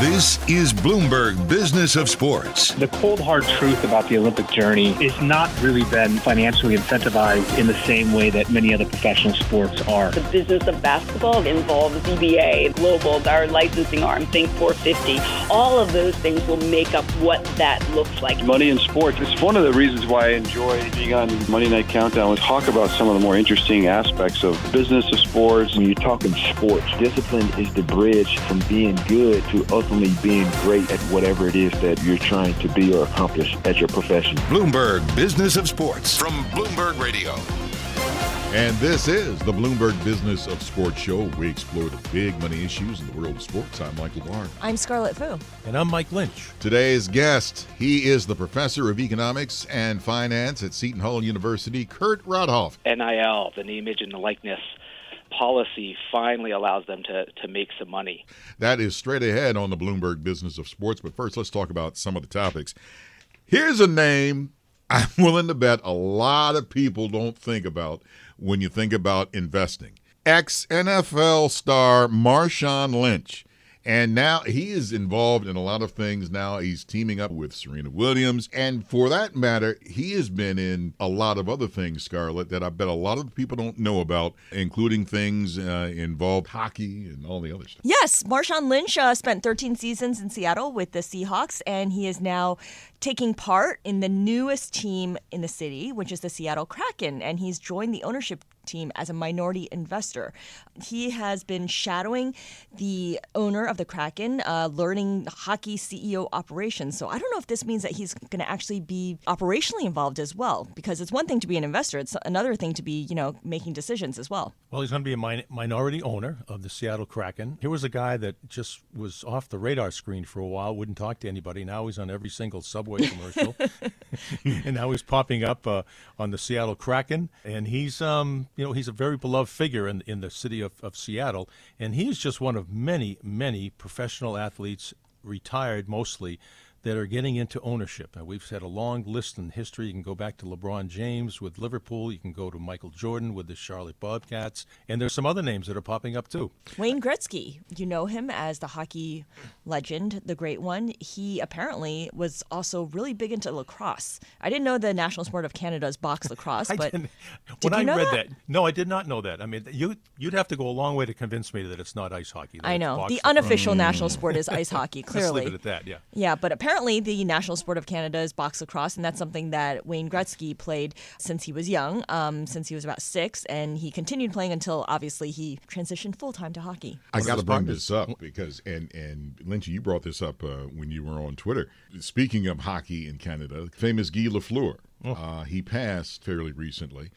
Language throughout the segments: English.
This is Bloomberg Business of Sports. The cold hard truth about the Olympic journey is not really been financially incentivized in the same way that many other professional sports are. The business of basketball involves CBA, Global, our licensing arm, Think 450. All of those things will make up what that looks like. Money in sports. It's one of the reasons why I enjoy being on Monday Night Countdown. We talk about some of the more interesting aspects of business of sports. When you're talking sports, discipline is the bridge from being good to ultimately being great at whatever it is that you're trying to be or accomplish at your profession. Bloomberg Business of Sports from Bloomberg Radio. And this is the Bloomberg Business of Sports show. We explore the big money issues in the world of sports. I'm Michael Barr. I'm Scarlet Fu. And I'm Mike Lynch. Today's guest, he is the professor of economics and finance at Seton Hall University, Kurt Rotthoff. NIL, the name, image, and the likeness policy finally allows them to, to make some money. That is straight ahead on the Bloomberg Business of Sports. But first, let's talk about some of the topics. Here's a name I'm willing to bet a lot of people don't think about when you think about investing. Ex NFL star Marshawn Lynch and now he is involved in a lot of things now. He's teaming up with Serena Williams. And for that matter, he has been in a lot of other things, Scarlet, that I bet a lot of people don't know about, including things uh, involved hockey and all the other stuff. Yes, Marshawn Lynch uh, spent 13 seasons in Seattle with the Seahawks, and he is now taking part in the newest team in the city, which is the Seattle Kraken. And he's joined the ownership team as a minority investor. He has been shadowing the owner of the Kraken, uh, learning hockey CEO operations. So I don't know if this means that he's going to actually be operationally involved as well, because it's one thing to be an investor; it's another thing to be, you know, making decisions as well. Well, he's going to be a min- minority owner of the Seattle Kraken. Here was a guy that just was off the radar screen for a while, wouldn't talk to anybody. Now he's on every single subway commercial, and now he's popping up uh, on the Seattle Kraken, and he's um, you know, he's a very beloved figure in in the city of, of Seattle, and he is just one of many, many professional athletes, retired mostly, that are getting into ownership. And we've had a long list in history. You can go back to LeBron James with Liverpool. You can go to Michael Jordan with the Charlotte Bobcats. And there's some other names that are popping up too. Wayne Gretzky, you know him as the hockey legend, the great one. He apparently was also really big into lacrosse. I didn't know the national sport of Canada is box lacrosse, but when did I know read that? that? no, I did not know that. I mean, you you'd have to go a long way to convince me that it's not ice hockey. I know the unofficial national mm. sport is ice hockey. Let's leave it at that. Yeah. Yeah, but apparently the national sport of Canada is box lacrosse, and that's something that Wayne Gretzky played since he was young, um, since he was about six, and he continued playing until obviously he transitioned full time to hockey. I got to bring this up because, and and Lynchy, you brought this up uh, when you were on Twitter. Speaking of hockey in Canada, famous Guy Lafleur, uh, he passed fairly recently,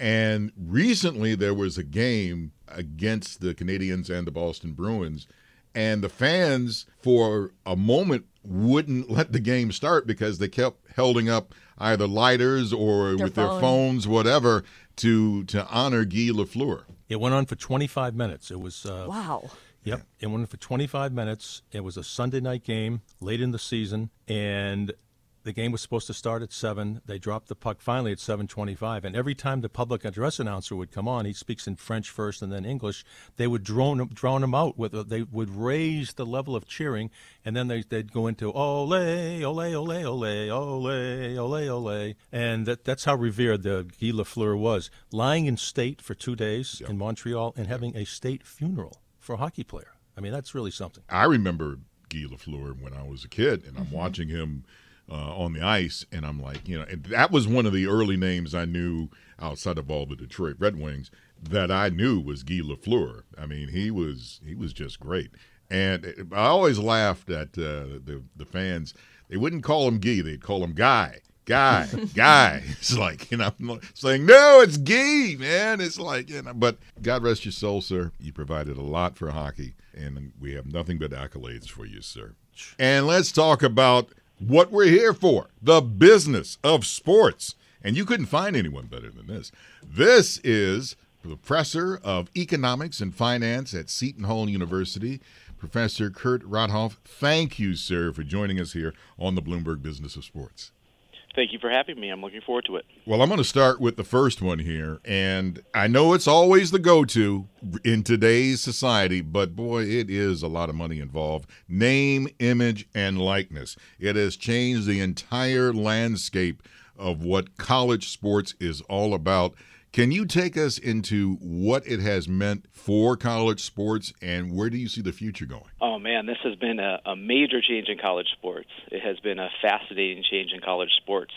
and recently there was a game against the Canadiens and the Boston Bruins, and the fans for a moment wouldn't let the game start because they kept holding up either lighters or Their with their phones, whatever, to to honor Guy Lafleur. It went on for 25 minutes. It was uh, Wow. Yep, it went on for 25 minutes. It was a Sunday night game late in the season, and the game was supposed to start at seven. They dropped the puck finally at 7:25, and every time the public address announcer would come on, he speaks in French first and then English. They would drone drown him out with. They would raise the level of cheering, and then they, would go into ole, ole, ole, ole, ole, ole, ole, and that, that's how revered the Guy Lafleur was, lying in state for two days yep. in Montreal and having a state funeral for a hockey player. I mean, that's really something. I remember Guy Lafleur when I was a kid, and I'm mm-hmm. watching him uh, on the ice, and I'm like, you know, that was one of the early names I knew outside of all the Detroit Red Wings that I knew was Guy Lafleur. I mean, he was he was just great, and I always laughed at uh, the the fans. They wouldn't call him Guy; they'd call him Guy. Guy, guy. It's like, you know, I'm saying, no, it's Guy, man. It's like, you know, but God rest your soul, sir. You provided a lot for hockey, and we have nothing but accolades for you, sir. And let's talk about what we're here for the business of sports. And you couldn't find anyone better than this. This is professor of economics and finance at Seton Hall University, Professor Kurt Rotthoff. Thank you, sir, for joining us here on the Bloomberg Business of Sports. Thank you for having me. I'm looking forward to it. Well, I'm going to start with the first one here. And I know it's always the go to in today's society, but boy, it is a lot of money involved. Name, image, and likeness. It has changed the entire landscape of what college sports is all about. Can you take us into what it has meant for college sports and where do you see the future going? Oh, man, this has been a, a major change in college sports. It has been a fascinating change in college sports.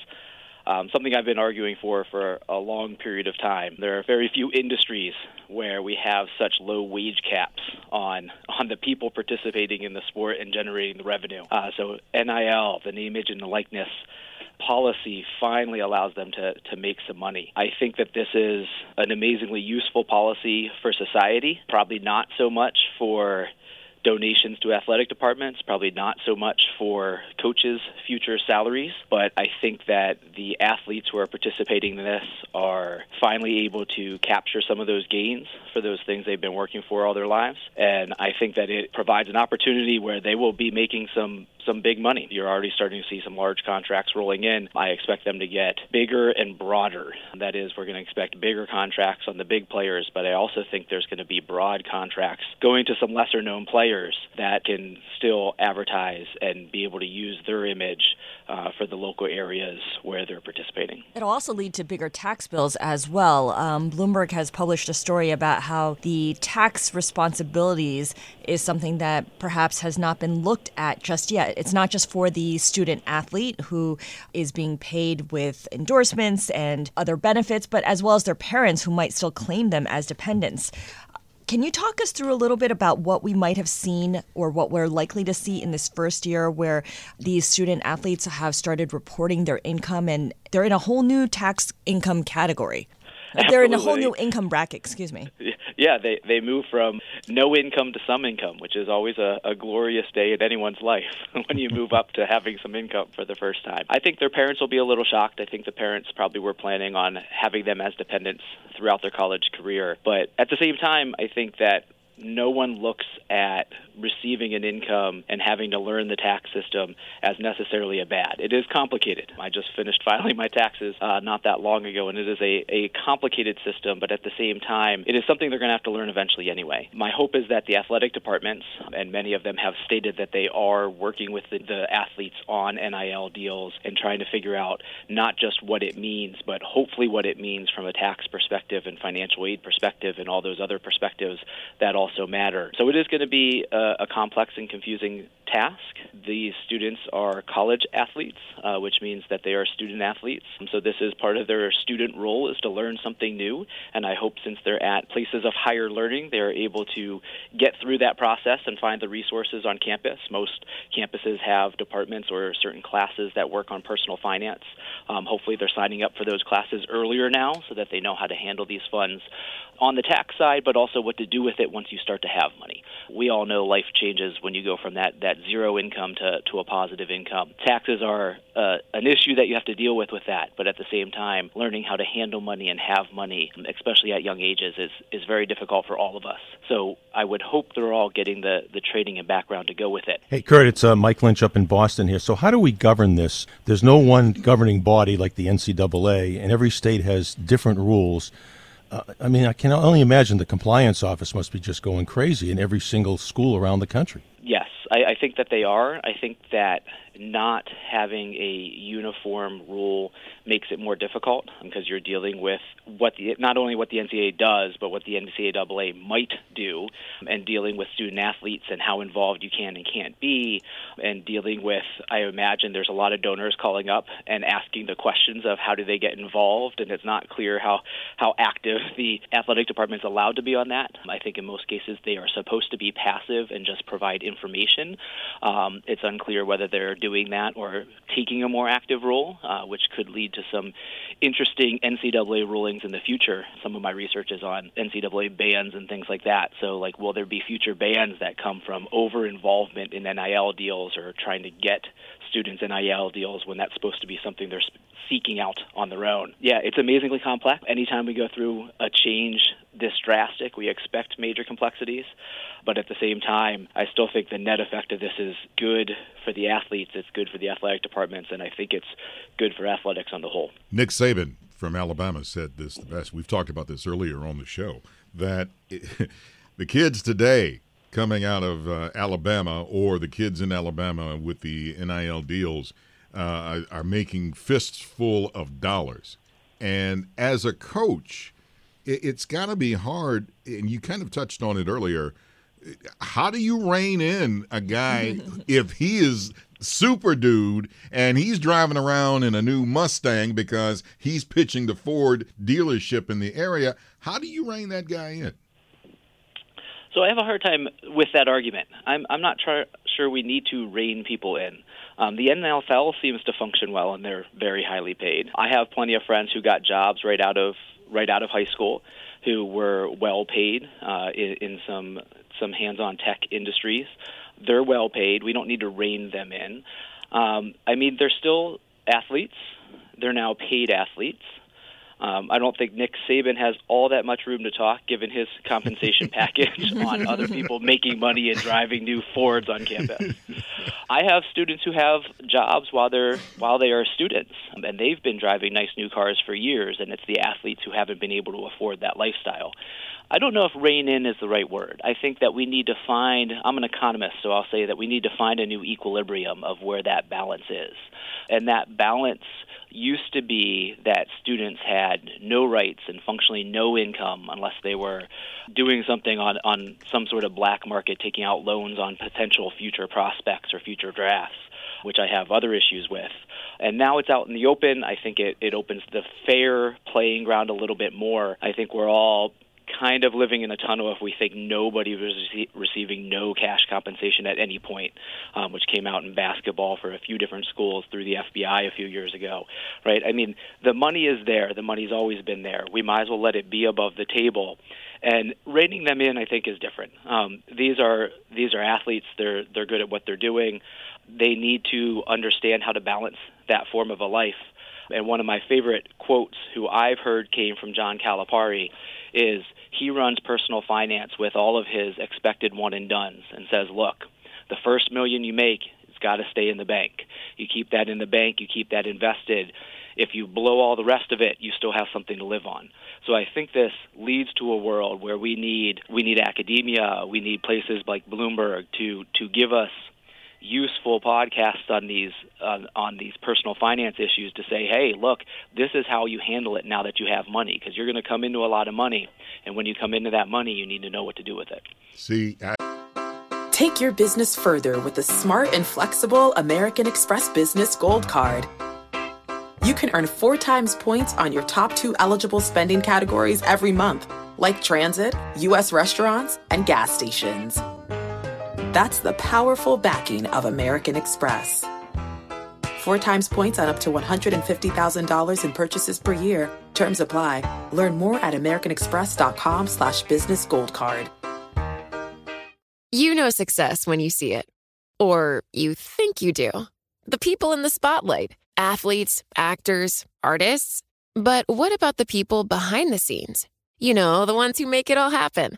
Um, something I've been arguing for for a long period of time. There are very few industries where we have such low wage caps on on the people participating in the sport and generating the revenue. Uh, so NIL, the name, image, and the likeness policy finally allows them to, to make some money. I think that this is an amazingly useful policy for society, probably not so much for donations to athletic departments, probably not so much for coaches' future salaries, but I think that the athletes who are participating in this are finally able to capture some of those gains for those things they've been working for all their lives. And I think that it provides an opportunity where they will be making some some big money. You're already starting to see some large contracts rolling in. I expect them to get bigger and broader. That is, we're going to expect bigger contracts on the big players, but I also think there's going to be broad contracts going to some lesser known players that can still advertise and be able to use their image uh, for the local areas where they're participating. It'll also lead to bigger tax bills as well. Um, Bloomberg has published a story about how the tax responsibilities is something that perhaps has not been looked at just yet. It's not just for the student athlete who is being paid with endorsements and other benefits, but as well as their parents who might still claim them as dependents. Can you talk us through a little bit about what we might have seen or what we're likely to see in this first year where these student athletes have started reporting their income and they're in a whole new tax income category? They're in a whole new income bracket, excuse me. Yeah, they they move from no income to some income, which is always a, a glorious day in anyone's life when you move up to having some income for the first time. I think their parents will be a little shocked. I think the parents probably were planning on having them as dependents throughout their college career. But at the same time, I think that no one looks at receiving an income and having to learn the tax system as necessarily a bad. It is complicated. I just finished filing my taxes uh, not that long ago, and it is a, a complicated system, but at the same time, it is something they're going to have to learn eventually anyway. My hope is that the athletic departments, and many of them have stated that they are working with the, the athletes on NIL deals and trying to figure out not just what it means, but hopefully what it means from a tax perspective and financial aid perspective and all those other perspectives that also matter. So it is going to be a a, complex and confusing task. These students are college athletes, uh, which means that they are student athletes. So this is part of their student role is to learn something new. And I hope since they're at places of higher learning, they're able to get through that process and find the resources on campus. Most campuses have departments or certain classes that work on personal finance. Um, hopefully, they're signing up for those classes earlier now so that they know how to handle these funds on the tax side, but also what to do with it once you you start to have money. We all know life changes when you go from that, that zero income to, to a positive income. Taxes are uh, an issue that you have to deal with with that, but at the same time, learning how to handle money and have money, especially at young ages, is, is very difficult for all of us. So I would hope they're all getting the, the training and background to go with it. Hey, Kurt, it's uh, Mike Lynch up in Boston here. So, how do we govern this? There's no one governing body like the NCAA, and every state has different rules. Uh, I mean, I can only imagine the compliance office must be just going crazy in every single school around the country. Yes, I, I think that they are. I think that not having a uniform rule makes it more difficult because you're dealing with what the, not only what the NCAA does, but what the NCAA might do, and dealing with student athletes and how involved you can and can't be, and dealing with, I imagine there's a lot of donors calling up and asking the questions of how do they get involved, and it's not clear how, how active the athletic department is allowed to be on that. I think in most cases they are supposed to be passive and just provide information. Um, it's unclear whether they're doing that or taking a more active role, uh, which could lead to some interesting NCAA rulings in the future. Some of my research is on NCAA bans and things like that. So, like, will there be future bans that come from over involvement in NIL deals or trying to get students in NIL deals when that's supposed to be something they're seeking out on their own? Yeah, it's amazingly complex. Anytime we go through a change this drastic, we expect major complexities. But at the same time, I still think the net effect of this is good for the athletes, it's good for the athletic departments, and I think it's good for athletics on the whole. Nick Saban from Alabama said this the best. We've talked about this earlier on the show that the kids today coming out of uh, Alabama or the kids in Alabama with the NIL deals uh, are making fists full of dollars. And as a coach, it, it's got to be hard, and you kind of touched on it earlier how do you rein in a guy if he is super dude and he's driving around in a new Mustang because he's pitching the Ford dealership in the area? How do you rein that guy in? So I have a hard time with that argument. I'm I'm not try, sure we need to rein people in. Um, the NFL seems to function well, and they're very highly paid. I have plenty of friends who got jobs right out of right out of high school, who were well paid uh, in, in some some hands-on tech industries. They're well paid. We don't need to rein them in. Um, I mean, they're still athletes. They're now paid athletes. Um, I don't think Nick Saban has all that much room to talk, given his compensation package on other people making money and driving new Fords on campus. I have students who have jobs while they're while they are students, and they've been driving nice new cars for years. And it's the athletes who haven't been able to afford that lifestyle. I don't know if rein in is the right word. I think that we need to find, I'm an economist, so I'll say that we need to find a new equilibrium of where that balance is. And that balance used to be that students had no rights and functionally no income unless they were doing something on, on some sort of black market, taking out loans on potential future prospects or future drafts, which I have other issues with. And now it's out in the open. I think it, it opens the fair playing ground a little bit more. I think we're all kind of living in a tunnel if we think nobody was rece- receiving no cash compensation at any point, um, which came out in basketball for a few different schools through the FBI a few years ago, right? I mean, the money is there. The money's always been there. We might as well let it be above the table. And reining them in, I think, is different. Um, these are these are athletes. They're they're good at what they're doing. They need to understand how to balance that form of a life. And one of my favorite quotes, who I've heard came from John Calipari, is he runs personal finance with all of his expected one and dones and says, look, the first million you make, it's got to stay in the bank. You keep that in the bank, you keep that invested. If you blow all the rest of it, you still have something to live on. So I think this leads to a world where we need we need academia, we need places like Bloomberg to to give us useful podcasts on these uh, on these personal finance issues to say, hey, look, this is how you handle it now that you have money because you're going to come into a lot of money, and when you come into that money, you need to know what to do with it. See. I- Take your business further with the smart and flexible American Express Business Gold Card. You can earn four times points on your top two eligible spending categories every month, like transit, U.S. restaurants, and gas stations. That's the powerful backing of American Express. Four times points on up to $150,000 in purchases per year. Terms apply. Learn more at americanexpress.com slash business gold card. You know success when you see it. Or you think you do. The people in the spotlight athletes, actors, artists. But what about the people behind the scenes? You know, the ones who make it all happen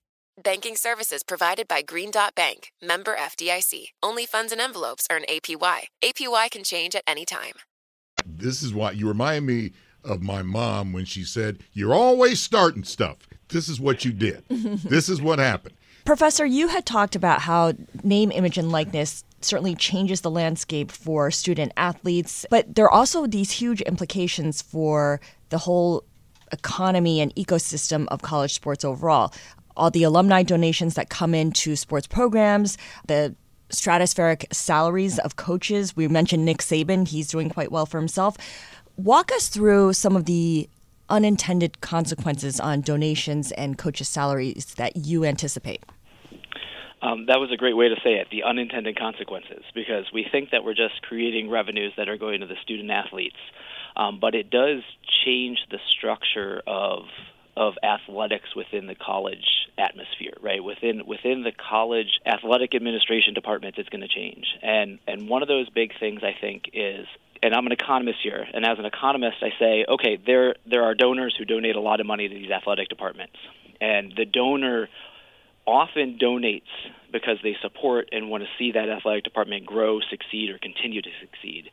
Banking services provided by Green Dot Bank, member FDIC. Only funds and envelopes earn APY. APY can change at any time. This is why you remind me of my mom when she said, You're always starting stuff. This is what you did. this is what happened. Professor, you had talked about how name, image, and likeness certainly changes the landscape for student athletes, but there are also these huge implications for the whole economy and ecosystem of college sports overall. All the alumni donations that come into sports programs, the stratospheric salaries of coaches. We mentioned Nick Saban, he's doing quite well for himself. Walk us through some of the unintended consequences on donations and coaches' salaries that you anticipate. Um, that was a great way to say it the unintended consequences, because we think that we're just creating revenues that are going to the student athletes. Um, but it does change the structure of of athletics within the college atmosphere, right? Within within the college athletic administration departments, it's going to change. And and one of those big things I think is and I'm an economist here, and as an economist, I say, okay, there there are donors who donate a lot of money to these athletic departments, and the donor often donates because they support and want to see that athletic department grow, succeed, or continue to succeed.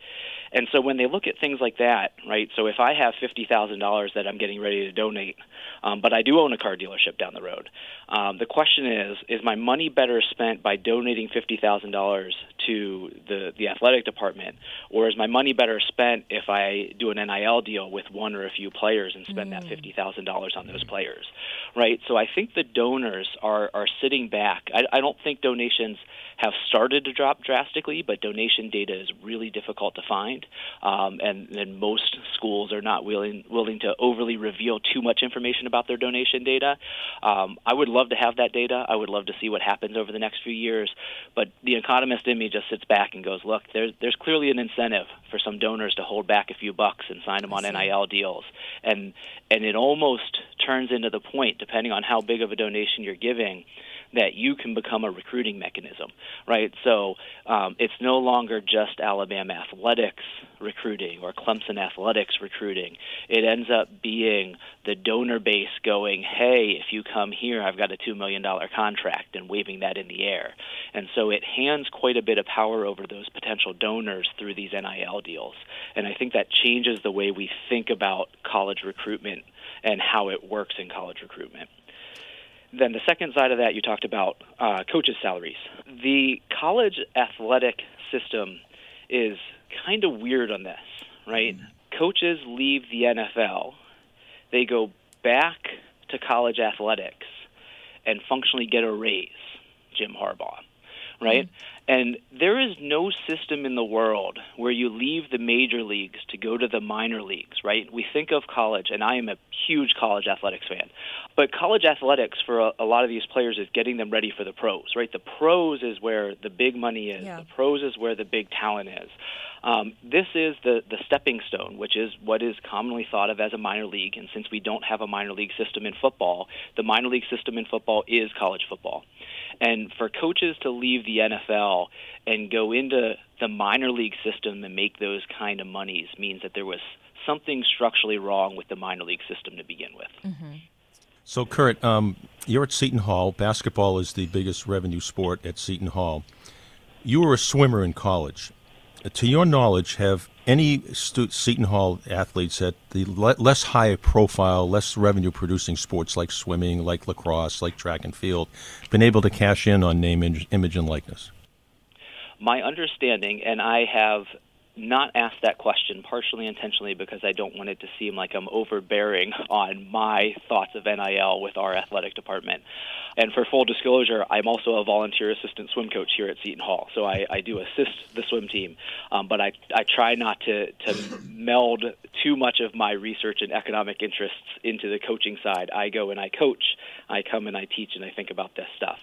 And so when they look at things like that, right? So if I have fifty thousand dollars that I'm getting ready to donate, um, but I do own a car dealership down the road, um, the question is: Is my money better spent by donating fifty thousand dollars to the the athletic department, or is my money better spent if I do an NIL deal with one or a few players and spend mm. that fifty thousand dollars on those players, right? So I think the donors are are sitting back. I, I don't think donations have started to drop drastically, but donation data is really difficult to find, um, and, and most schools are not willing willing to overly reveal too much information about their donation data. Um, I would love to have that data. I would love to see what happens over the next few years, but the economist in me just sits back and goes, "Look, there's there's clearly an incentive for some donors to hold back a few bucks and sign them on NIL deals, and and it almost turns into the point, depending on how big of a donation you're giving." That you can become a recruiting mechanism, right? So um, it's no longer just Alabama athletics recruiting or Clemson athletics recruiting. It ends up being the donor base going, hey, if you come here, I've got a $2 million contract, and waving that in the air. And so it hands quite a bit of power over those potential donors through these NIL deals. And I think that changes the way we think about college recruitment and how it works in college recruitment. Then the second side of that, you talked about uh, coaches' salaries. The college athletic system is kind of weird on this, right? Mm-hmm. Coaches leave the NFL, they go back to college athletics and functionally get a raise, Jim Harbaugh, right? Mm-hmm. And there is no system in the world where you leave the major leagues to go to the minor leagues, right? We think of college, and I am a huge college athletics fan. But college athletics for a, a lot of these players is getting them ready for the pros, right? The pros is where the big money is, yeah. the pros is where the big talent is. Um, this is the, the stepping stone, which is what is commonly thought of as a minor league. And since we don't have a minor league system in football, the minor league system in football is college football. And for coaches to leave the NFL and go into the minor league system and make those kind of monies means that there was something structurally wrong with the minor league system to begin with. Mm-hmm. So, Kurt, um, you're at Seton Hall. Basketball is the biggest revenue sport at Seton Hall. You were a swimmer in college. To your knowledge, have any stu- Seton Hall athletes at the le- less high profile, less revenue producing sports like swimming, like lacrosse, like track and field, been able to cash in on name, image, and likeness? My understanding, and I have not asked that question partially intentionally because I don't want it to seem like I'm overbearing on my thoughts of NIL with our athletic department. And for full disclosure, I'm also a volunteer assistant swim coach here at Seton Hall, so I, I do assist the swim team. Um, but I, I try not to, to meld too much of my research and economic interests into the coaching side. I go and I coach, I come and I teach, and I think about this stuff.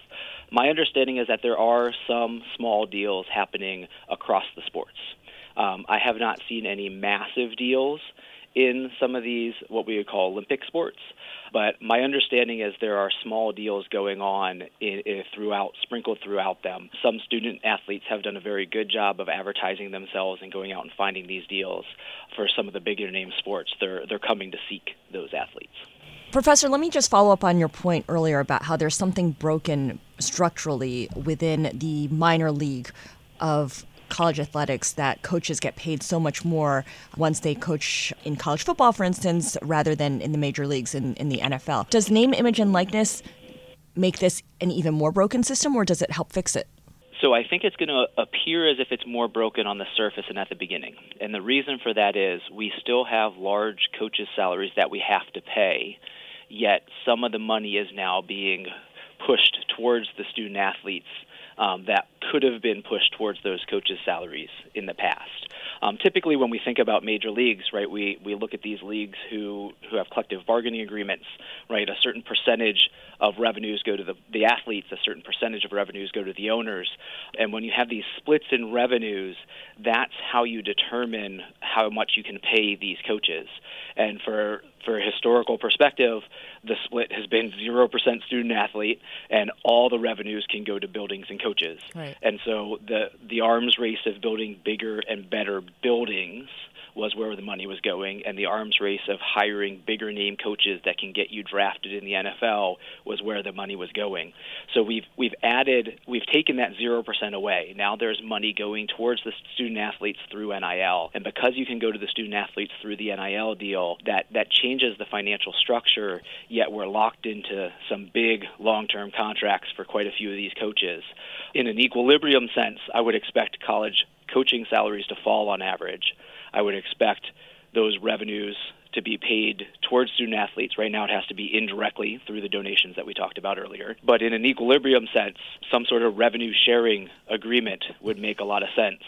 My understanding is that there are some small deals happening across the sports. Um, I have not seen any massive deals in some of these what we would call Olympic sports. But my understanding is there are small deals going on in, in, throughout, sprinkled throughout them. Some student athletes have done a very good job of advertising themselves and going out and finding these deals for some of the bigger name sports. They're they're coming to seek those athletes. Professor, let me just follow up on your point earlier about how there's something broken structurally within the minor league of college athletics that coaches get paid so much more once they coach in college football, for instance, rather than in the major leagues in, in the NFL. Does name, image, and likeness make this an even more broken system, or does it help fix it? So I think it's going to appear as if it's more broken on the surface and at the beginning. And the reason for that is we still have large coaches' salaries that we have to pay, yet some of the money is now being pushed towards the student athletes um, that could have been pushed towards those coaches' salaries in the past. Um, typically, when we think about major leagues, right, we, we look at these leagues who, who have collective bargaining agreements, right? A certain percentage of revenues go to the, the athletes, a certain percentage of revenues go to the owners. And when you have these splits in revenues, that's how you determine how much you can pay these coaches. And for for a historical perspective, the split has been 0% student athlete, and all the revenues can go to buildings and coaches. Right. And so the, the arms race of building bigger and better buildings – was where the money was going, and the arms race of hiring bigger name coaches that can get you drafted in the NFL was where the money was going. So we've we've added we've taken that zero percent away. Now there's money going towards the student athletes through NIL, and because you can go to the student athletes through the NIL deal, that that changes the financial structure. Yet we're locked into some big long-term contracts for quite a few of these coaches. In an equilibrium sense, I would expect college coaching salaries to fall on average. I would expect those revenues to be paid towards student athletes. Right now, it has to be indirectly through the donations that we talked about earlier. But in an equilibrium sense, some sort of revenue sharing agreement would make a lot of sense,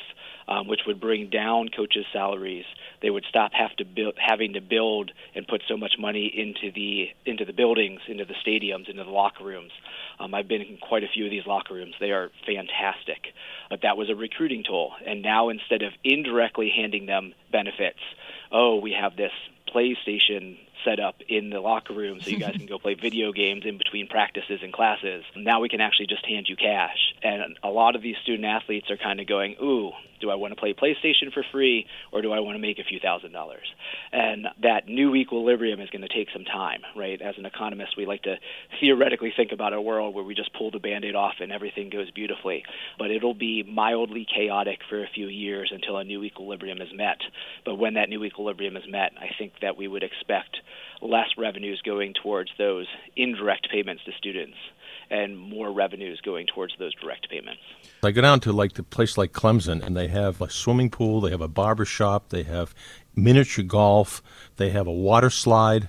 um, which would bring down coaches' salaries. They would stop have to build, having to build and put so much money into the into the buildings, into the stadiums, into the locker rooms. Um, I've been in quite a few of these locker rooms. They are fantastic. But that was a recruiting tool. And now instead of indirectly handing them benefits, oh, we have this PlayStation set up in the locker room so you guys can go play video games in between practices and classes. Now we can actually just hand you cash. And a lot of these student athletes are kind of going, ooh, do I want to play PlayStation for free or do I want to make a few thousand dollars? And that new equilibrium is going to take some time, right? As an economist, we like to theoretically think about a world where we just pull the band aid off and everything goes beautifully. But it'll be mildly chaotic for a few years until a new equilibrium is met. But when that new equilibrium is met, I think that we would expect less revenues going towards those indirect payments to students and more revenues going towards those direct payments. I go down to like the place like Clemson, and they have a swimming pool, they have a barber shop, they have miniature golf, they have a water slide,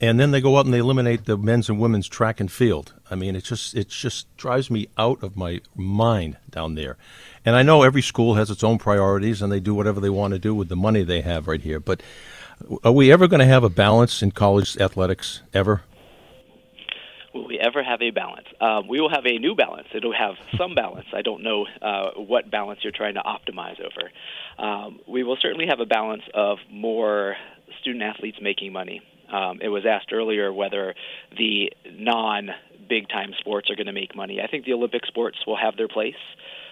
and then they go out and they eliminate the men's and women's track and field. I mean, it just it just drives me out of my mind down there. And I know every school has its own priorities, and they do whatever they want to do with the money they have right here. But are we ever going to have a balance in college athletics ever? Will we ever have a balance? Um, we will have a new balance. It'll have some balance. I don't know uh, what balance you're trying to optimize over. Um, we will certainly have a balance of more student athletes making money. Um, it was asked earlier whether the non big time sports are going to make money. I think the Olympic sports will have their place.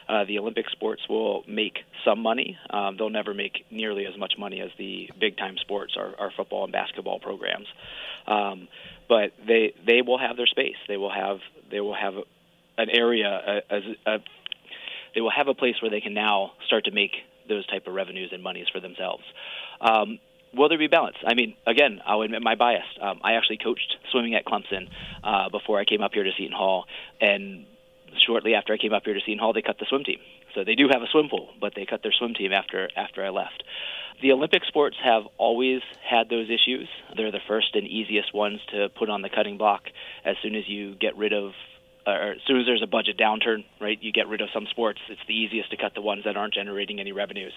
Uh, the Olympic sports will make some money. Um, they'll never make nearly as much money as the big time sports, our, our football and basketball programs. Um, but they they will have their space. They will have they will have an area a, a, a they will have a place where they can now start to make those type of revenues and monies for themselves. Um, will there be balance? I mean, again, I'll admit my bias. Um, I actually coached swimming at Clemson uh, before I came up here to Seton Hall, and shortly after I came up here to Seton Hall, they cut the swim team. So they do have a swim pool, but they cut their swim team after after I left. The Olympic sports have always had those issues. They're the first and easiest ones to put on the cutting block as soon as you get rid of or as soon as there's a budget downturn, right, you get rid of some sports. It's the easiest to cut the ones that aren't generating any revenues.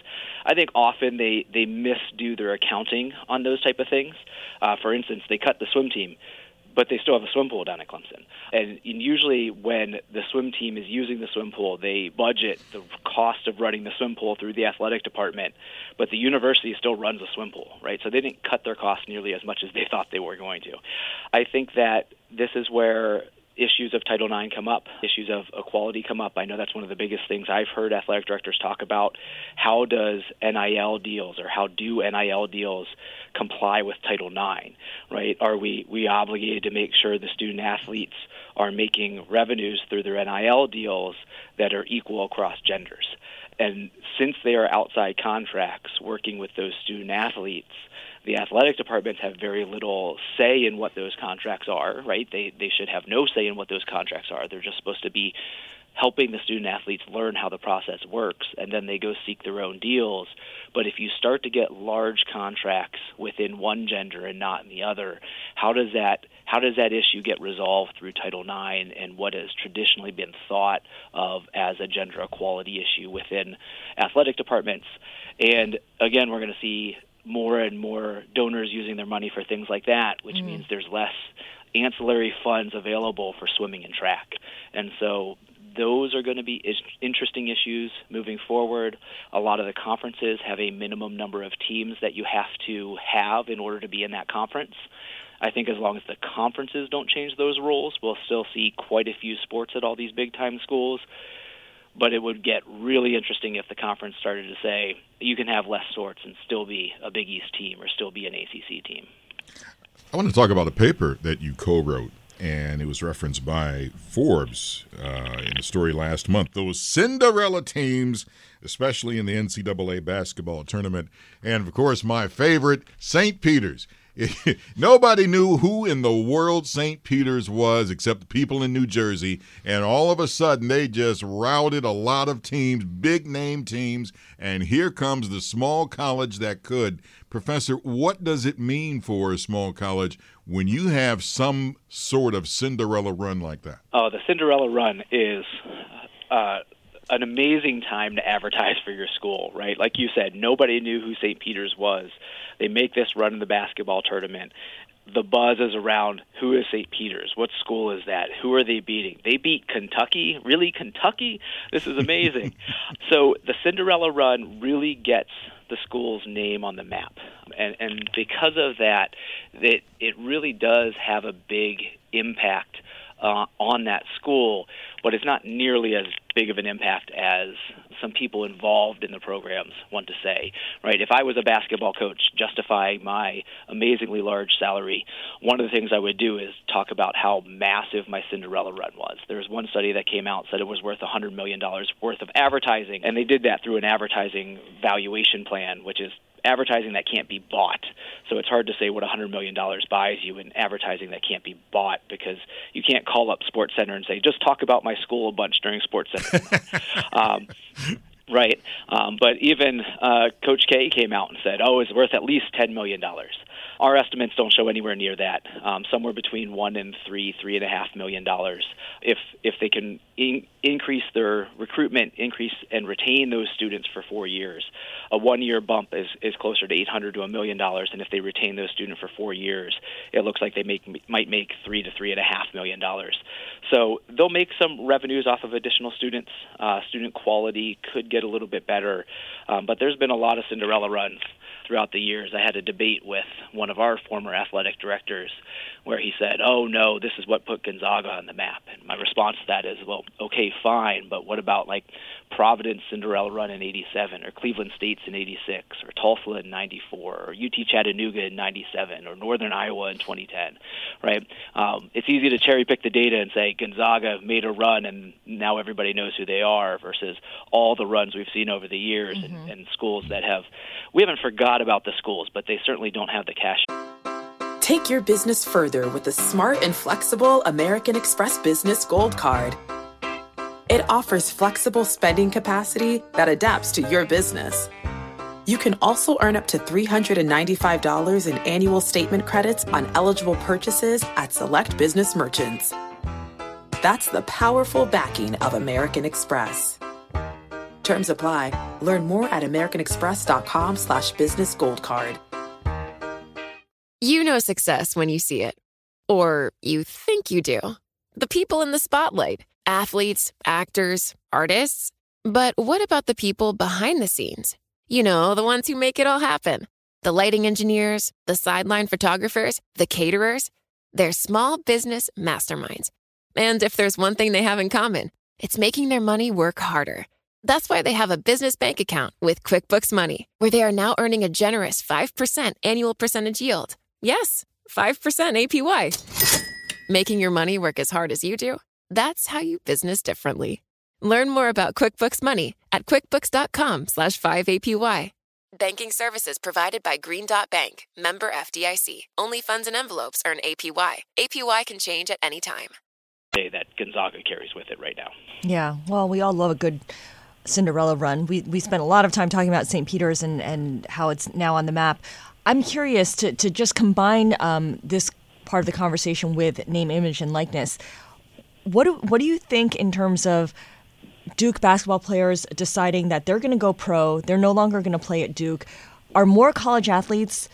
I think often they they misdo their accounting on those type of things. Uh, for instance, they cut the swim team but they still have a swim pool down at Clemson. And usually, when the swim team is using the swim pool, they budget the cost of running the swim pool through the athletic department, but the university still runs a swim pool, right? So they didn't cut their costs nearly as much as they thought they were going to. I think that this is where issues of Title IX come up, issues of equality come up. I know that's one of the biggest things I've heard athletic directors talk about. How does NIL deals or how do NIL deals comply with Title IX? Right? Are we we obligated to make sure the student athletes are making revenues through their NIL deals that are equal across genders? And since they are outside contracts working with those student athletes, the athletic departments have very little say in what those contracts are, right? They they should have no say in what those contracts are. They're just supposed to be helping the student athletes learn how the process works and then they go seek their own deals. But if you start to get large contracts within one gender and not in the other, how does that how does that issue get resolved through Title IX and what has traditionally been thought of as a gender equality issue within athletic departments? And again, we're going to see more and more donors using their money for things like that, which mm. means there's less ancillary funds available for swimming and track. And so those are going to be interesting issues moving forward. A lot of the conferences have a minimum number of teams that you have to have in order to be in that conference. I think as long as the conferences don't change those rules, we'll still see quite a few sports at all these big time schools but it would get really interesting if the conference started to say you can have less sorts and still be a Big East team or still be an ACC team. I want to talk about a paper that you co-wrote, and it was referenced by Forbes uh, in the story last month. Those Cinderella teams, especially in the NCAA basketball tournament, and of course my favorite, St. Peter's. nobody knew who in the world St. Peter's was except the people in New Jersey. And all of a sudden, they just routed a lot of teams, big name teams. And here comes the small college that could. Professor, what does it mean for a small college when you have some sort of Cinderella run like that? Oh, the Cinderella run is. Uh, an amazing time to advertise for your school, right? Like you said, nobody knew who St. Peter's was. They make this run in the basketball tournament. The buzz is around who is St. Peter's? What school is that? Who are they beating? They beat Kentucky? Really, Kentucky? This is amazing. so the Cinderella run really gets the school's name on the map. And, and because of that, it, it really does have a big impact uh, on that school, but it's not nearly as big of an impact as some people involved in the programs want to say, right? If I was a basketball coach justifying my amazingly large salary, one of the things I would do is talk about how massive my Cinderella run was. There was one study that came out said it was worth $100 million worth of advertising, and they did that through an advertising valuation plan, which is advertising that can't be bought. So it's hard to say what $100 million buys you in advertising that can't be bought because you can't call up SportsCenter and say, just talk about my school a bunch during SportsCenter. um, right. Um, but even uh, Coach K came out and said, oh, it's worth at least $10 million. Our estimates don't show anywhere near that. Um, somewhere between one and three, three and a half million dollars. If if they can in, increase their recruitment, increase and retain those students for four years, a one-year bump is is closer to eight hundred to a million dollars. And if they retain those students for four years, it looks like they make might make three to three and a half million dollars. So they'll make some revenues off of additional students. Uh, student quality could get a little bit better, um, but there's been a lot of Cinderella runs throughout the years. I had a debate with one of our former athletic directors where he said, "Oh no, this is what put Gonzaga on the map." And my response to that is, "Well, okay, fine, but what about like Providence Cinderella run in 87 or Cleveland State's in 86 or Tulsa in 94 or UT Chattanooga in 97 or Northern Iowa in 2010, right? Um, it's easy to cherry pick the data and say Gonzaga made a run and now everybody knows who they are versus all the runs we've seen over the years mm-hmm. and, and schools that have we haven't forgot about the schools, but they certainly don't have the cash. Take your business further with the smart and flexible American Express Business Gold Card. It offers flexible spending capacity that adapts to your business. You can also earn up to $395 in annual statement credits on eligible purchases at select business merchants. That's the powerful backing of American Express. Terms apply. Learn more at americanexpress.com slash business gold card. You know success when you see it. Or you think you do. The people in the spotlight. Athletes, actors, artists. But what about the people behind the scenes? You know, the ones who make it all happen. The lighting engineers, the sideline photographers, the caterers. They're small business masterminds. And if there's one thing they have in common, it's making their money work harder. That's why they have a business bank account with QuickBooks Money, where they are now earning a generous 5% annual percentage yield. Yes, 5% APY. Making your money work as hard as you do? That's how you business differently. Learn more about QuickBooks Money at quickbooks.com slash 5APY. Banking services provided by Green Dot Bank, member FDIC. Only funds and envelopes earn APY. APY can change at any time. That Gonzaga carries with it right now. Yeah, well, we all love a good Cinderella run. We, we spent a lot of time talking about St. Peter's and, and how it's now on the map. I'm curious to, to just combine um, this part of the conversation with name, image, and likeness. What do, what do you think in terms of Duke basketball players deciding that they're going to go pro, they're no longer going to play at Duke. Are more college athletes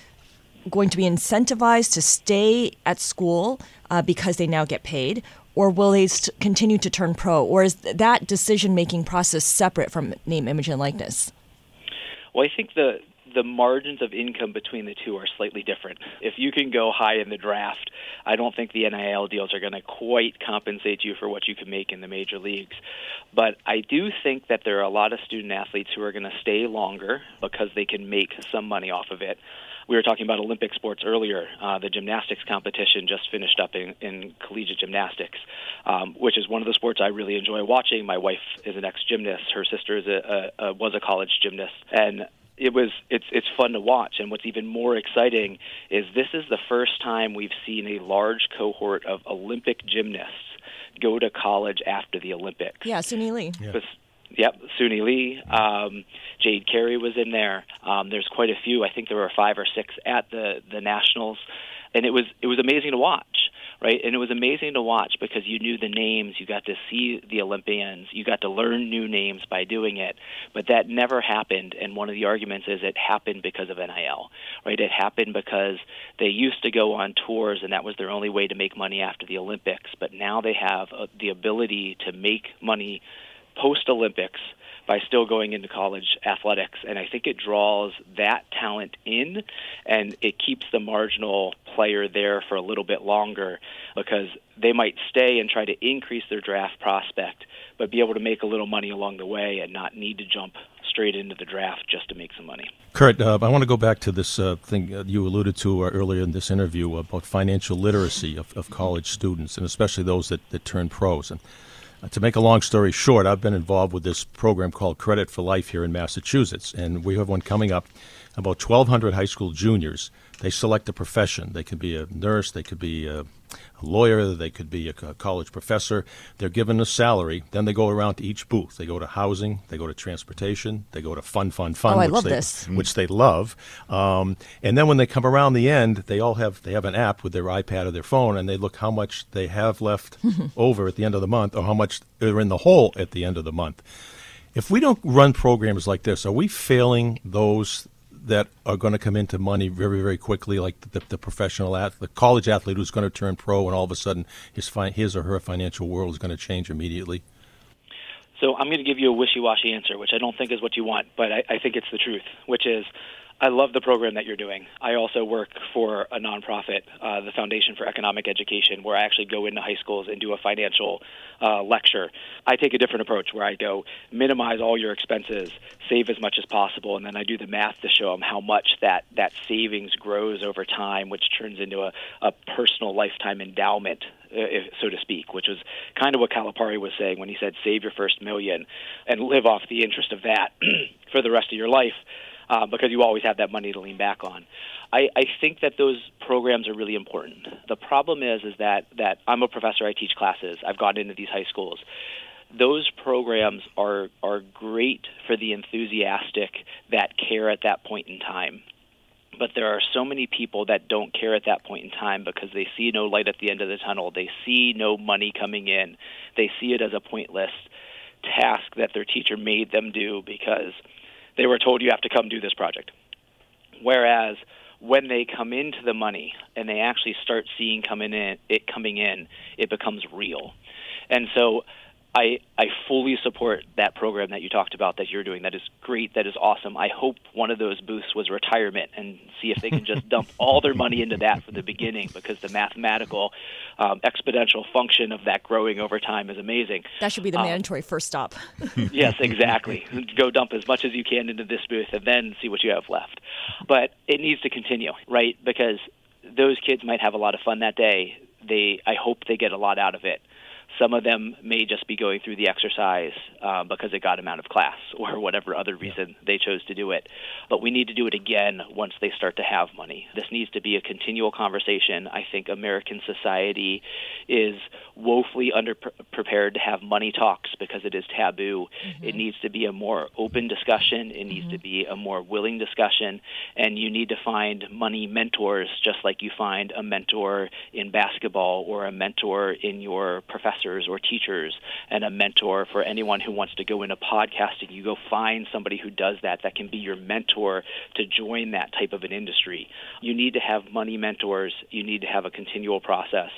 going to be incentivized to stay at school uh, because they now get paid? Or will they st- continue to turn pro? Or is that decision making process separate from name, image, and likeness? Well, I think the the margins of income between the two are slightly different. If you can go high in the draft, I don't think the NIL deals are going to quite compensate you for what you can make in the major leagues. But I do think that there are a lot of student athletes who are going to stay longer because they can make some money off of it we were talking about Olympic sports earlier. Uh, the gymnastics competition just finished up in, in collegiate gymnastics, um, which is one of the sports I really enjoy watching. My wife is an ex gymnast. Her sister is a, a, a, was a college gymnast, and it was it's it's fun to watch and what's even more exciting is this is the first time we've seen a large cohort of Olympic gymnasts go to college after the Olympics. Yeah, Suni Lee. Yeah. Yep, Suni Lee, um, Jade Carey was in there. Um, there's quite a few. I think there were five or six at the the nationals, and it was it was amazing to watch right? And it was amazing to watch because you knew the names, you got to see the Olympians, you got to learn new names by doing it. But that never happened. And one of the arguments is it happened because of NIL, right? It happened because they used to go on tours and that was their only way to make money after the Olympics. But now they have uh, the ability to make money post Olympics by still going into college athletics. And I think it draws that talent in and it keeps the marginal player there for a little bit longer because they might stay and try to increase their draft prospect, but be able to make a little money along the way and not need to jump straight into the draft just to make some money. Kurt, uh, I want to go back to this uh, thing uh, you alluded to uh, earlier in this interview about financial literacy of, of college students, and especially those that, that turn pros. And Uh, to make a long story short, I've been involved with this program called Credit for Life here in Massachusetts, and we have one coming up. About 1,200 high school juniors. They select a profession. They could be a nurse, they could be a, a lawyer, they could be a, a, college professor. They're given a salary. Then they go around to each booth. They go to housing, they go to transportation, they go to fun, fun, fun, oh, I love they, this. which they love. Um, and then when they come around the end, they all have they have an app with their iPad or their phone, and they look how much they have left over at the end of the month, or how much they're in the hole at the end of the month. If we don't run programs like this, are we failing those that are going to come into money very, very quickly, like the, the professional athlete, the college athlete who's going to turn pro, and all of a sudden his fi- his or her financial world is going to change immediately? So I'm going to give you a wishy-washy answer, which I don't think is what you want, but I, I think it's the truth, which is I love the program that you're doing. I also work for a nonprofit, uh, the Foundation for Economic Education, where I actually go into high schools and do a financial uh, lecture. I take a different approach where I go minimize all your expenses, save as much as possible, and then I do the math to show them how much that, that savings grows over time, which turns into a, a personal lifetime endowment uh, if, so to speak, which was kind of what Calipari was saying when he said, "Save your first million and live off the interest of that for the rest of your life." Uh, because you always have that money to lean back on. I, I think that those programs are really important. The problem is, is that that I'm a professor. I teach classes. I've gone into these high schools. those programs are are great for the enthusiastic that care at that point in time. But there are so many people that don't care at that point in time because they see no light at the end of the tunnel. They see no money coming in. They see it as a pointless task that their teacher made them do because they were told you have to come do this project. Whereas when they come into the money and they actually start seeing coming in it coming in, it becomes real. And so I I fully support that program that you talked about that you're doing. That is great. That is awesome. I hope one of those booths was retirement and see if they can just dump all their money into that from the beginning because the mathematical um, exponential function of that growing over time is amazing. That should be the Um, mandatory first stop. yes, exactly. Go dump as much as you can into this booth and then see what you have left. But it needs to continue, right? Because those kids might have a lot of fun that day. They, I hope they get a lot out of it. Some of them may just be going through the exercise uh, because it got them out of class or whatever other reason they chose to do it. But we need to do it again once they start to have money. This needs to be a continual conversation. I think American society is woefully underprepared to have money talks because it is taboo. It needs to be a more open discussion. It needs to be a more willing discussion. And you need to find money mentors just like you find a mentor in basketball or a mentor in your professors or teachers and a mentor for anyone who wants to go into podcasting. You go find somebody who does that that can be your mentor to join that type of an industry. You need to have money mentors. You need to have a continual process.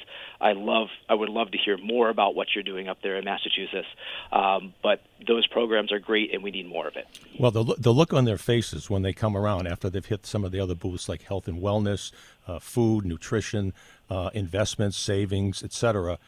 I love. I would love to hear more about what you're doing up there in Massachusetts. Um, but those programs are great, and we need more of it. Well, the, the look on their faces when they come around after they've hit some of the other booths like health and wellness, uh, food, nutrition, uh, investments, savings, etc.,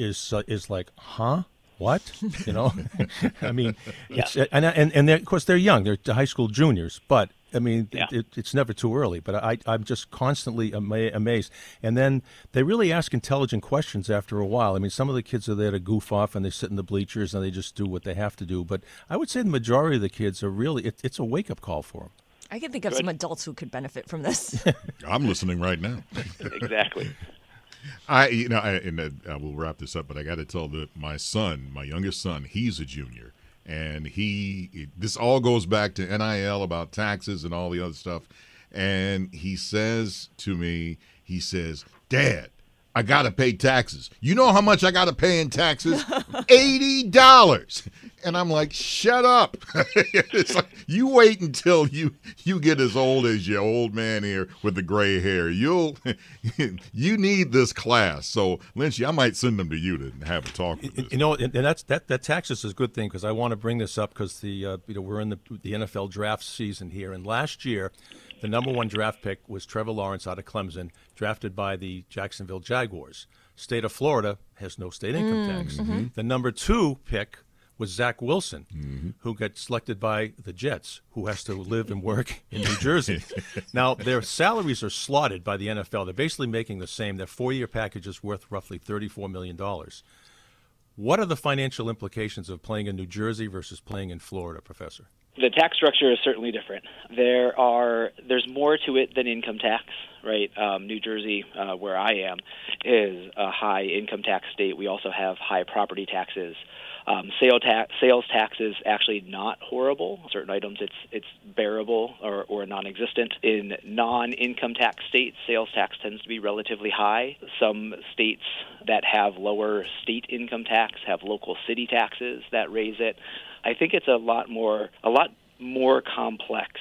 is uh, is like, huh? What you know? I mean, it's, and and and of course they're young; they're high school juniors. But I mean, it, it, it's never too early. But I I'm just constantly ama- amazed. And then they really ask intelligent questions after a while. I mean, some of the kids are there to goof off and they sit in the bleachers and they just do what they have to do. But I would say the majority of the kids are really it, it's a wake up call for them. I can think of some adults who could benefit from this. I'm listening right now. exactly. I, you know, I, and uh, I will wrap this up, but I got to tell that my son, my youngest son, he's a junior, and he, this all goes back to NIL about taxes and all the other stuff, and he says to me, he says, "Dad, I got to pay taxes. You know how much I got to pay in taxes? Eighty dollars." And I'm like, "Shut up!" it's like you wait until you you get as old as your old man here with the gray hair. You'll you need this class. So, Lynchy, I might send them to you to have a talk with this. You know, and and that's that. That taxes is a good thing because I want to bring this up because the uh, you know we're in the the NFL draft season here, and last year, the number one draft pick was Trevor Lawrence out of Clemson, drafted by the Jacksonville Jaguars. State of Florida has no state income Mm, tax. mhm. The number two pick was Zach Wilson, Mm-hmm. who got selected by the Jets, who has to live and work in New Jersey. now, their salaries are slotted by the NFL. They're basically making the same. Their four year package is worth roughly $34 million. What are the financial implications of playing in New Jersey versus playing in Florida, Professor? The tax structure is certainly different. There are there's more to it than income tax, right? Um, New Jersey, uh, where I am, is a high income tax state. We also have high property taxes. Um, sale tax, sales tax is actually not horrible. Certain items, it's it's bearable or, or non-existent. In non-income tax states, sales tax tends to be relatively high. Some states that have lower state income tax have local city taxes that raise it. I think it's a lot more a lot more complex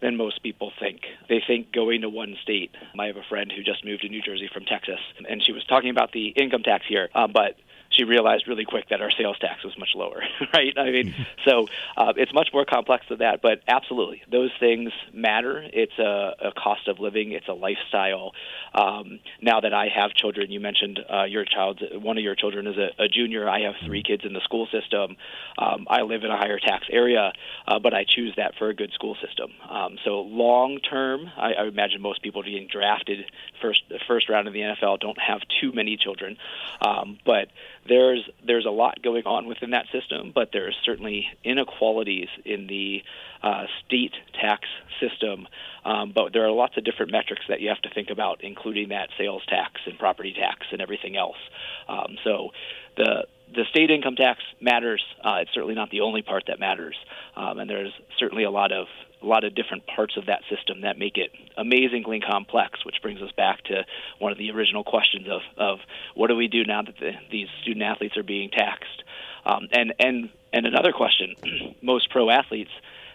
than most people think. They think going to one state. I have a friend who just moved to New Jersey from Texas, and she was talking about the income tax here, uh, but she realized really quick that our sales tax was much lower, right? I mean, so uh, it's much more complex than that, but absolutely, those things matter. It's a, a cost of living, it's a lifestyle. Um, now that I have children, you mentioned uh, your child, one of your children is a, a junior. I have three kids in the school system. Um, I live in a higher tax area, uh, but I choose that for a good school system. Um, so long term, I, I imagine most people being drafted first the first round of the NFL don't have too many children, um, but there's there's a lot going on within that system, but there's certainly inequalities in the uh, state tax system. Um, but there are lots of different metrics that you have to think about, including that sales tax and property tax and everything else. Um, so the the state income tax matters. Uh, it's certainly not the only part that matters, um, and there's certainly a lot of a lot of different parts of that system that make it amazingly complex. Which brings us back to one of the original questions of of what do we do now that the, these student athletes are being taxed, um, and and and another question: most pro athletes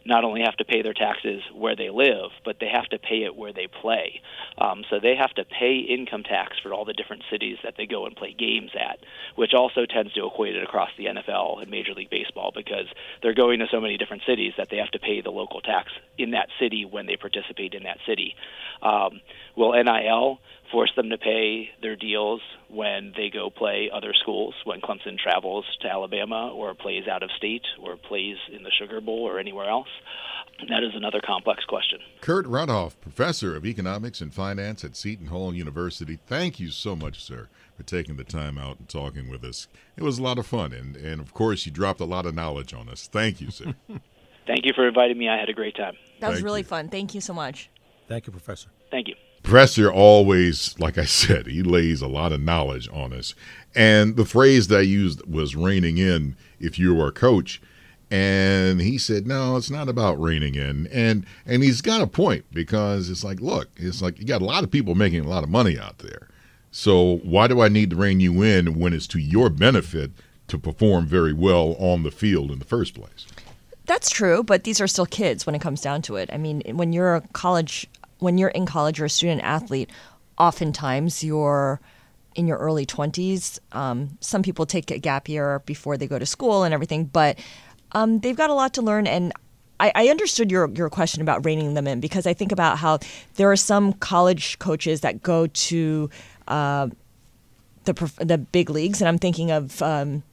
not only have to pay their taxes where they live, but they have to pay it where they play. Um, so they have to pay income tax for all the different cities that they go and play games at, which also tends to equate it across the NFL and Major League Baseball because they're going to so many different cities that they have to pay the local tax in that city when they participate in that city. Um, will NIL force them to pay their deals when they go play other schools, when Clemson travels to Alabama or plays out of state or plays in the Sugar Bowl or anywhere else? That is another complex question. Kurt Rotthoff, professor of economics and finance at Seton Hall University. Thank you so much, sir, for taking the time out and talking with us. It was a lot of fun, and, and of course, you dropped a lot of knowledge on us. Thank you, sir. Thank you for inviting me. I had a great time. That was Thank really you. fun. Thank you so much. Thank you, Professor. Thank you. Professor always, like I said, he lays a lot of knowledge on us. And the phrase that I used was reining in if you were a coach. And he said, no, it's not about reining in. And and he's got a point because it's like, look, it's like you got a lot of people making a lot of money out there. So why do I need to rein you in when it's to your benefit to perform very well on the field in the first place? That's true, but these are still kids when it comes down to it. I mean, when you're a college, when you're in college, you're a student athlete. Oftentimes, you're in your early 20s. Um, some people take a gap year before they go to school and everything, but um, they've got a lot to learn. And I, I understood your your question about reining them in because I think about how there are some college coaches that go to uh, the the big leagues, and I'm thinking of. Um,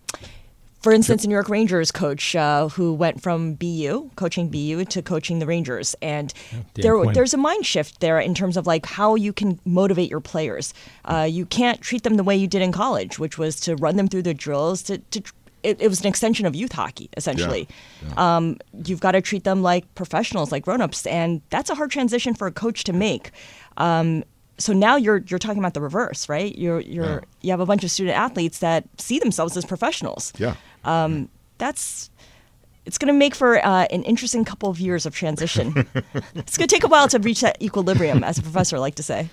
for instance, the New York Rangers coach uh, who went from BU, coaching BU, to coaching the Rangers, and Dan there, there's a mind shift there in terms of like how you can motivate your players. Uh, you can't treat them the way you did in college, which was to run them through the drills. To, to it, it was an extension of youth hockey, essentially. Um, you've got to treat them like professionals, like grown-ups, and that's a hard transition for a coach to make. Um, so now you're you're talking about the reverse, right? You're you're Yeah. you have a bunch of student athletes that see themselves as professionals. Yeah. Um, that's it's going to make for uh, an interesting couple of years of transition. it's going to take a while to reach that equilibrium, as a professor like to say.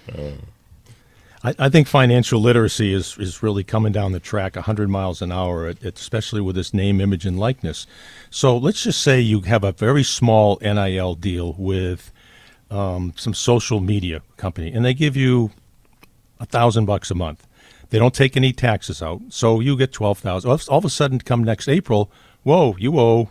I, I think financial literacy is, is really coming down the track 100 miles an hour, it- it- especially with this name, image, and likeness. So let's just say you have a very small NIL deal with um, some social media company, and they give you a thousand bucks a month. They don't take any taxes out, so you get twelve thousand. All of a sudden, come next April, whoa, you owe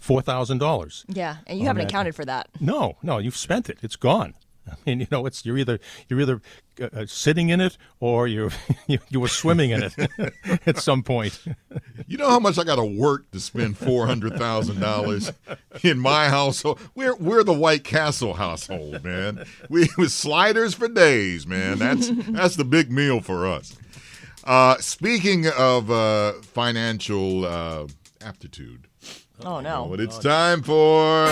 four thousand dollars. Yeah, and you haven't that. accounted for that. No, no, you've spent it. It's gone. I mean, you know, it's you're either you're either uh, uh, sitting in it or you, you were swimming in it at some point. You know how much I got to work to spend four hundred thousand dollars in my household. We're we're the White Castle household, man. We with sliders for days, man. That's that's the big meal for us. Uh, speaking of uh, financial uh, aptitude, Oh no! but it's time for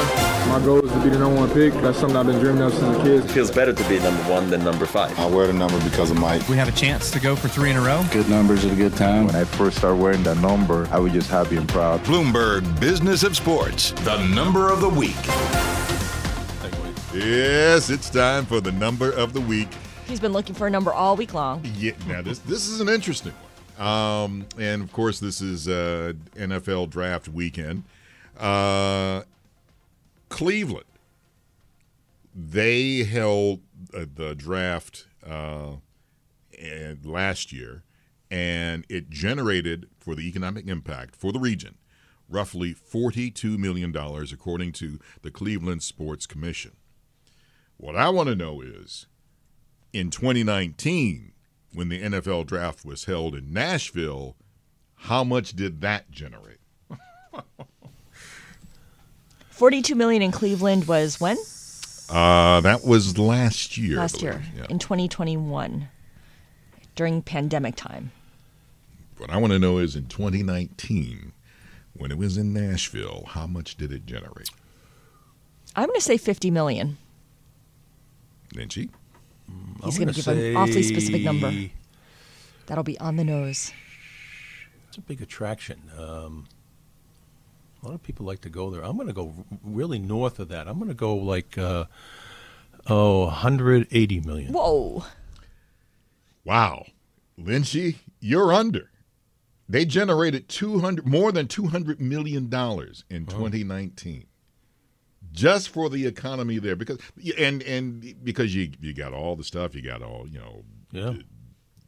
My goal is to be the number one pick. That's something I've been dreaming of since a kid. It feels better to be number one than number five. I wear the number because of Mike. We have a chance to go for three in a row. Good numbers at a good time. When I first started wearing that number, I was just happy and proud. Bloomberg Business of Sports, the number of the week. yes, it's time for the number of the week. He's been looking for a number all week long. Yeah, now this this is an interesting one, um, and of course this is uh, NFL draft weekend. Uh, Cleveland, they held uh, the draft uh, last year, and it generated for the economic impact for the region roughly forty-two million dollars, according to the Cleveland Sports Commission. What I want to know is in 2019, when the NFL draft was held in Nashville, how much did that generate? Forty-two million in Cleveland was when Uh, that was last year. Last year. Yeah. in 2021 during pandemic time. What I want to know is in 2019, when it was in Nashville, how much did it generate? I'm going to say 50 million. Lynchy? He's going to give an awfully specific number. That'll be on the nose. It's a big attraction. Um, a lot of people like to go there. I'm going to go really north of that. I'm going to go like, uh, oh, 180 million. Whoa. Wow. Lynchy, you're under. They generated 200 more than 200 million dollars in 2019 just for the economy there because and and because you you got all the stuff you got all you know yeah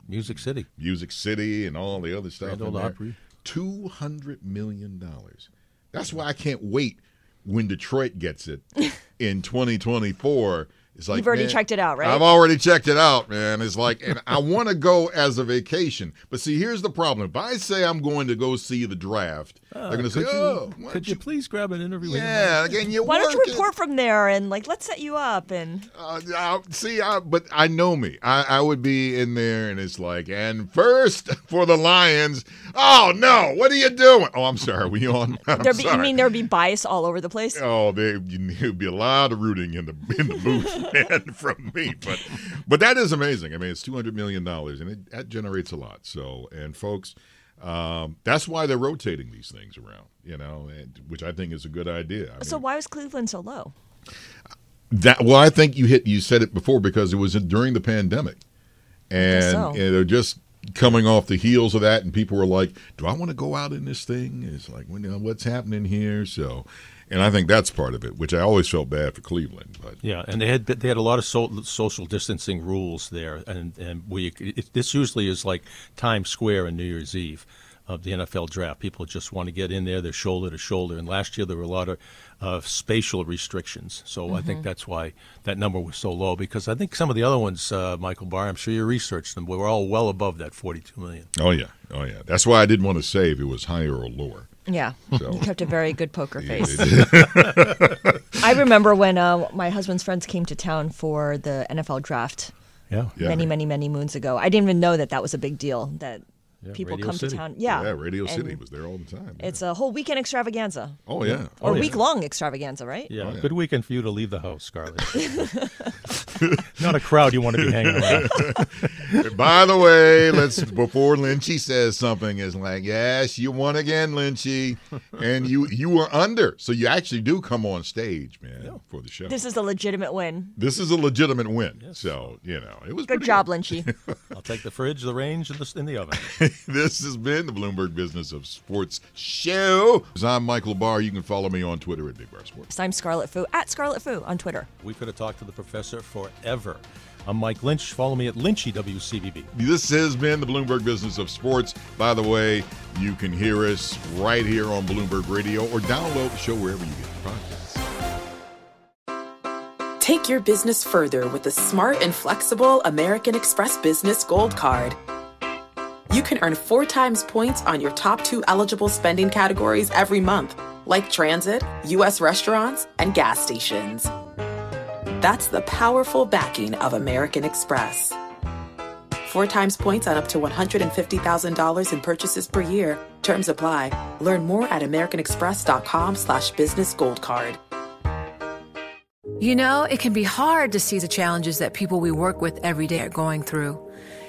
music city music city and all the other stuff Grand Ole Opry. 200 million dollars that's why i can't wait when detroit gets it in 2024 it's like You've already man, checked it out, right? I've already checked it out, man. It's like, and I want to go as a vacation. But see, here's the problem. If I say I'm going to go see the draft, Uh, they're going to say, could you, "Oh, why could don't you please grab an interview? with him?" yeah." Again, you Why don't you working. report from there and like let's set you up and Uh, I- see, I, but I know me. I, I would be in there, and it's like, and first for the Lions. Oh no, what are you doing? Oh, I'm sorry. We on? I'm there'd be, you mean there'd be bias all over the place? Oh, there would be a lot of rooting in the in the booth, man, from me. But but that is amazing. I mean, it's two hundred million dollars, and it that generates a lot. So, and folks, um, that's why they're rotating these things around. You know, and, which I think is a good idea. I so why was Cleveland so low? That well, I think you hit you said it before because it was during the pandemic, and, so. and they're just coming off the heels of that, and people were like, "Do I want to go out in this thing?" It's like, well, you know, what's happening here? So, and I think that's part of it, which I always felt bad for Cleveland, but Yeah, and they had they had a lot of so, social distancing rules there, and and we it, this usually is like Times Square on New Year's Eve of the NFL draft. People just want to get in there, they're shoulder to shoulder. And last year there were a lot of uh, spatial restrictions, so I think Mhm. that's why that number was so low. Because I think some of the other ones, uh, Michael Barr, I'm sure you researched them, we were all well above that 42 million. oh yeah, oh yeah. That's why I didn't want to say if it was higher or lower. Yeah, So- you kept a very good poker face. I remember when uh, my husband's friends came to town for the NFL draft. Yeah. Yeah. many, many, many moons ago. I didn't even know that that was a big deal. That Yeah, people Radio come City. to town. Yeah, Yeah, Radio And City was there all the time. It's a whole weekend extravaganza. Oh, yeah. or Oh, yeah. week long extravaganza, right? Oh, yeah, good weekend for you to leave the house, Scarlet. Not a crowd you want to be hanging around. By the way, let's before Lynchy says something is like, yes, you won again, Lynchy, and you you were under, so you actually do come on stage, man, for the show. This is a legitimate win. This is a legitimate win. So you know it was Good pretty job, Lynchy. I'll take the fridge, the range, and the, in the oven. this has been the Bloomberg Business of Sports show. I'm Michael Barr. You can follow me on Twitter at Big Bar Sports. I'm Scarlet Fu at Scarlet Fu on Twitter. We could have talked to the professor forever. I'm Mike Lynch. Follow me at Lynchy WCVB. This has been the Bloomberg Business of Sports. By the way, you can hear us right here on Bloomberg Radio or download the show wherever you get your podcasts. Take your business further with the smart and flexible American Express Business Gold Card. You can earn four times points on your top two eligible spending categories every month, like transit, U.S. restaurants, and gas stations. That's the powerful backing of American Express. Four times points on up to $150,000 in purchases per year. Terms apply. Learn more at americanexpress.com slash business gold card. You know, it can be hard to see the challenges that people we work with every day are going through.